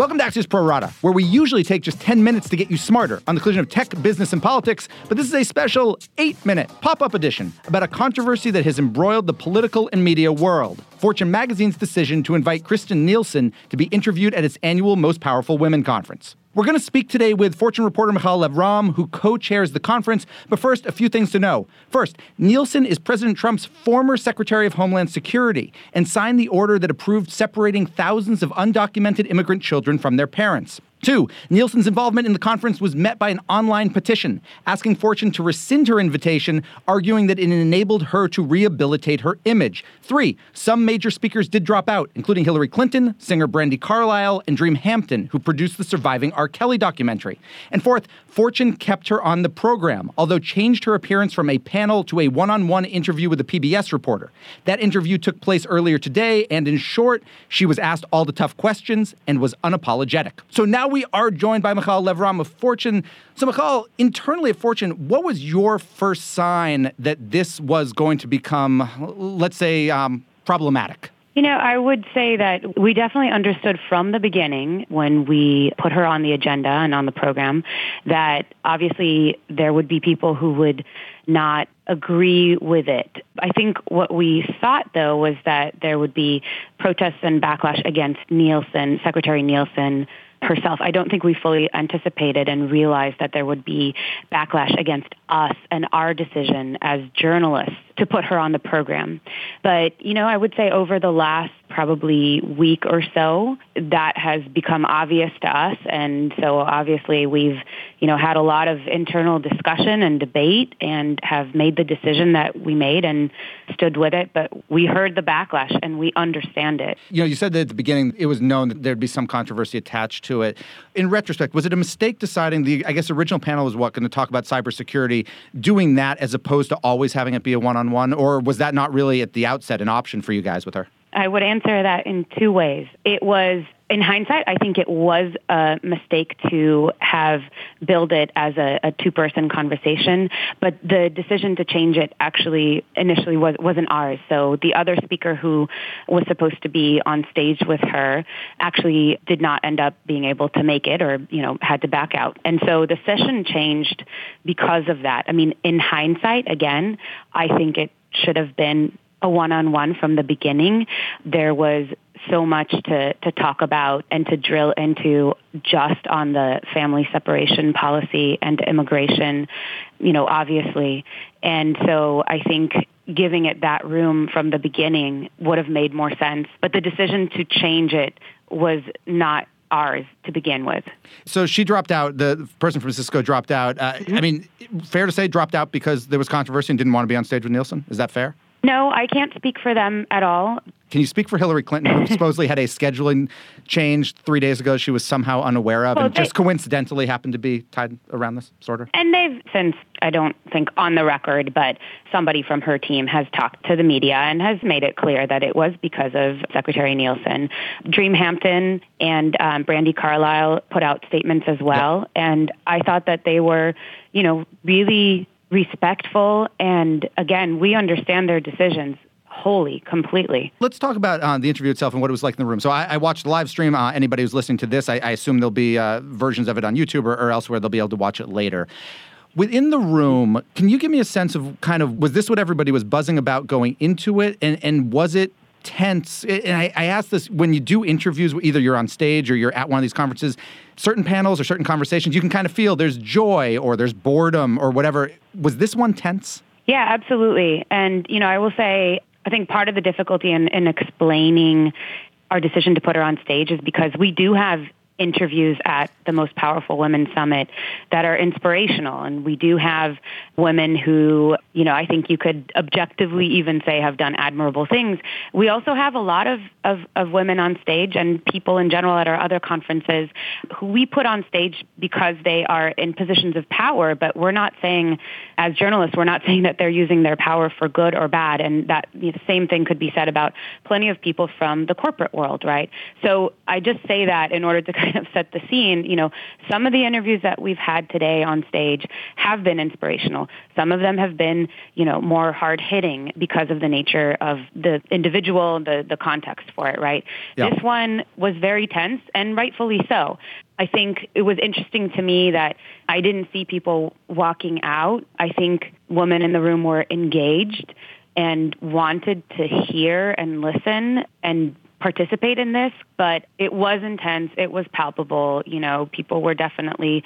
Welcome to Axios Pro Rata, where we usually take just 10 minutes to get you smarter on the collision of tech, business, and politics, but this is a special 8 minute pop up edition about a controversy that has embroiled the political and media world. Fortune magazine's decision to invite Kirstjen Nielsen to be interviewed at its annual Most Powerful Women conference. We're going to speak today with Fortune reporter Michal Lev-Ram, who co chairs the conference. But first, a few things to know. First, Nielsen is President Trump's former Secretary of Homeland Security and signed the order that approved separating thousands of undocumented immigrant children from their parents. Two, Nielsen's involvement in the conference was met by an online petition asking Fortune to rescind her invitation, arguing that it enabled her to rehabilitate her image. Three, some major speakers did drop out, including Hillary Clinton, singer Brandi Carlile, and Dream Hampton, who produced the surviving R. Kelly documentary. And fourth, Fortune kept her on the program, although changed her appearance from a panel to a one on one interview with a PBS reporter. That interview took place earlier today, and in short, she was asked all the tough questions and was unapologetic. So now we are joined by Michal Lev-Ram of Fortune. So, Michal, internally at Fortune, what was your first sign that this was going to become, let's say, um, problematic? You know, I would say that we definitely understood from the beginning when we put her on the agenda and on the program that obviously there would be people who would not agree with it. I think what we thought though was that there would be protests and backlash against Nielsen, Secretary Nielsen, herself. I don't think we fully anticipated and realized that there would be backlash against us and our decision as journalists to put her on the program. But, you know, I would say over the last probably week or so, that has become obvious to us. And so obviously we've, you know, had a lot of internal discussion and debate and have made the decision that we made and stood with it. But we heard the backlash and we understand it. You know, you said that at the beginning it was known that there'd be some controversy attached to it. In retrospect, was it a mistake deciding the, I guess, original panel was what, going to talk about cybersecurity, doing that as opposed to always having it be a one on one? Or was that not really at the outset an option for you guys with her? I would answer that in two ways. It was, in hindsight, I think it was a mistake to have billed it as a, a two-person conversation, but the decision to change it actually initially was, wasn't ours. So the other speaker who was supposed to be on stage with her actually did not end up being able to make it or, you know, had to back out. And so the session changed because of that. I mean, in hindsight, again, I think it should have been a one-on-one from the beginning. There was so much to, to talk about and to drill into just on the family separation policy and immigration, you know, obviously. And so I think giving it that room from the beginning would have made more sense. But the decision to change it was not ours to begin with. So she dropped out. The person from Cisco dropped out. Uh, mm-hmm. I mean, fair to say, dropped out because there was controversy and didn't want to be on stage with Nielsen. Is that fair? No, I can't speak for them at all. Can you speak for Hillary Clinton, who supposedly had a scheduling change three days ago she was somehow unaware of well, and they, just coincidentally happened to be tied around this, sort of? And they've since, I don't think on the record, but somebody from her team has talked to the media and has made it clear that it was because of Secretary Nielsen. Dream Hampton and um, Brandi Carlile put out statements as well, and I thought that they were, you know, really respectful, and again, we understand their decisions wholly, completely. Let's talk about uh, the interview itself and what it was like in the room. So I, I watched the live stream. Uh, anybody who's listening to this, I, I assume there'll be uh, versions of it on YouTube or, or elsewhere. They'll be able to watch it later. Within the room, can you give me a sense of kind of was this what everybody was buzzing about going into it, and and was it tense. And I, I ask this when you do interviews, either you're on stage or you're at one of these conferences, certain panels or certain conversations, you can kind of feel there's joy or there's boredom or whatever. Was this one tense? Yeah, absolutely. And, you know, I will say, I think part of the difficulty in, in explaining our decision to put her on stage is because we do have interviews at the Most Powerful Women Summit that are inspirational. And we do have women who, you know, I think you could objectively even say have done admirable things. We also have a lot of, of, of women on stage and people in general at our other conferences who we put on stage because they are in positions of power, but we're not saying, as journalists, we're not saying that they're using their power for good or bad. And that the same thing could be said about plenty of people from the corporate world, right? So I just say that in order to kind of set the scene, you know, some of the interviews that we've had today on stage have been inspirational. Some of them have been, you know, more hard hitting because of the nature of the individual, the the context for it, right? Yeah. This one was very tense and rightfully so. I think it was interesting to me that I didn't see people walking out. I think women in the room were engaged and wanted to hear and listen and participate in this, but it was intense. It was palpable. You know, people were definitely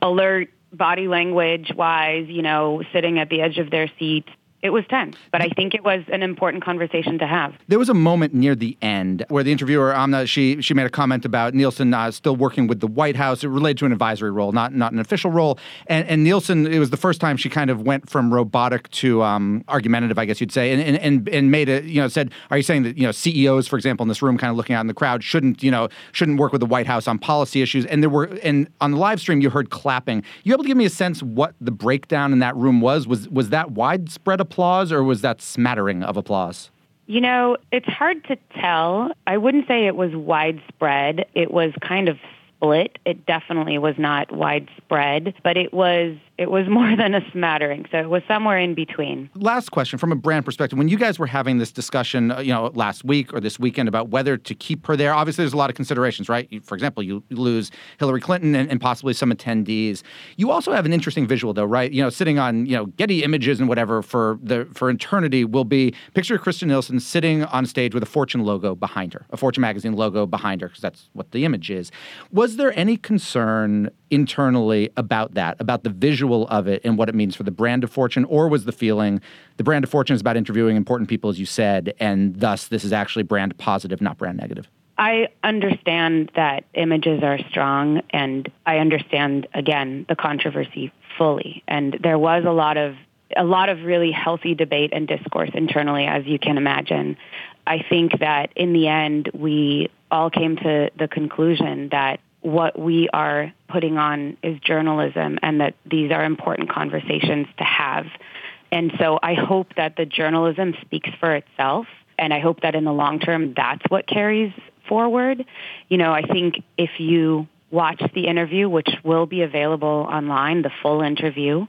alert body language wise, you know, sitting at the edge of their seats, it was tense, but I think it was an important conversation to have. There was a moment near the end where the interviewer Amna she she made a comment about Nielsen uh, still working with the White House. It related to an advisory role, not not an official role. And, and Nielsen, it was the first time she kind of went from robotic to um, argumentative, I guess you'd say, and, and and made it. You know, said, "Are you saying that you know CEOs, for example, in this room, kind of looking out in the crowd, shouldn't you know shouldn't work with the White House on policy issues?" And there were and on the live stream, you heard clapping. You able to give me a sense what the breakdown in that room was? Was was that widespread? applause, or was that smattering of applause? You know, it's hard to tell. I wouldn't say it was widespread. It was kind of split. It definitely was not widespread, but it was it was more than a smattering. So it was somewhere in between. Last question from a brand perspective. When you guys were having this discussion, uh, you know, last week or this weekend about whether to keep her there, obviously there's a lot of considerations, right? For example, you lose Hillary Clinton and, and possibly some attendees. You also have an interesting visual though, right? You know, sitting on, you know, Getty images and whatever for the for eternity will be picture of Kirstjen Nielsen sitting on stage with a Fortune logo behind her, a Fortune magazine logo behind her, because that's what the image is. Was there any concern internally about that, about the visual of it and what it means for the brand of Fortune? Or was the feeling the brand of Fortune is about interviewing important people, as you said, and thus this is actually brand positive, not brand negative? I understand that images are strong, and I understand, again, the controversy fully. And there was a lot of a lot of really healthy debate and discourse internally, as you can imagine. I think that in the end, we all came to the conclusion that what we are putting on is journalism and that these are important conversations to have. And so I hope that the journalism speaks for itself. And I hope that in the long term, that's what carries forward. You know, I think if you watch the interview, which will be available online, the full interview,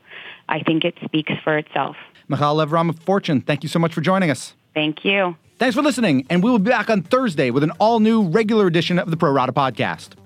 I think it speaks for itself. Michal Lev-Ram of Fortune, thank you so much for joining us. Thank you. Thanks for listening, and we will be back on Thursday with an all new regular edition of the Pro Rata podcast.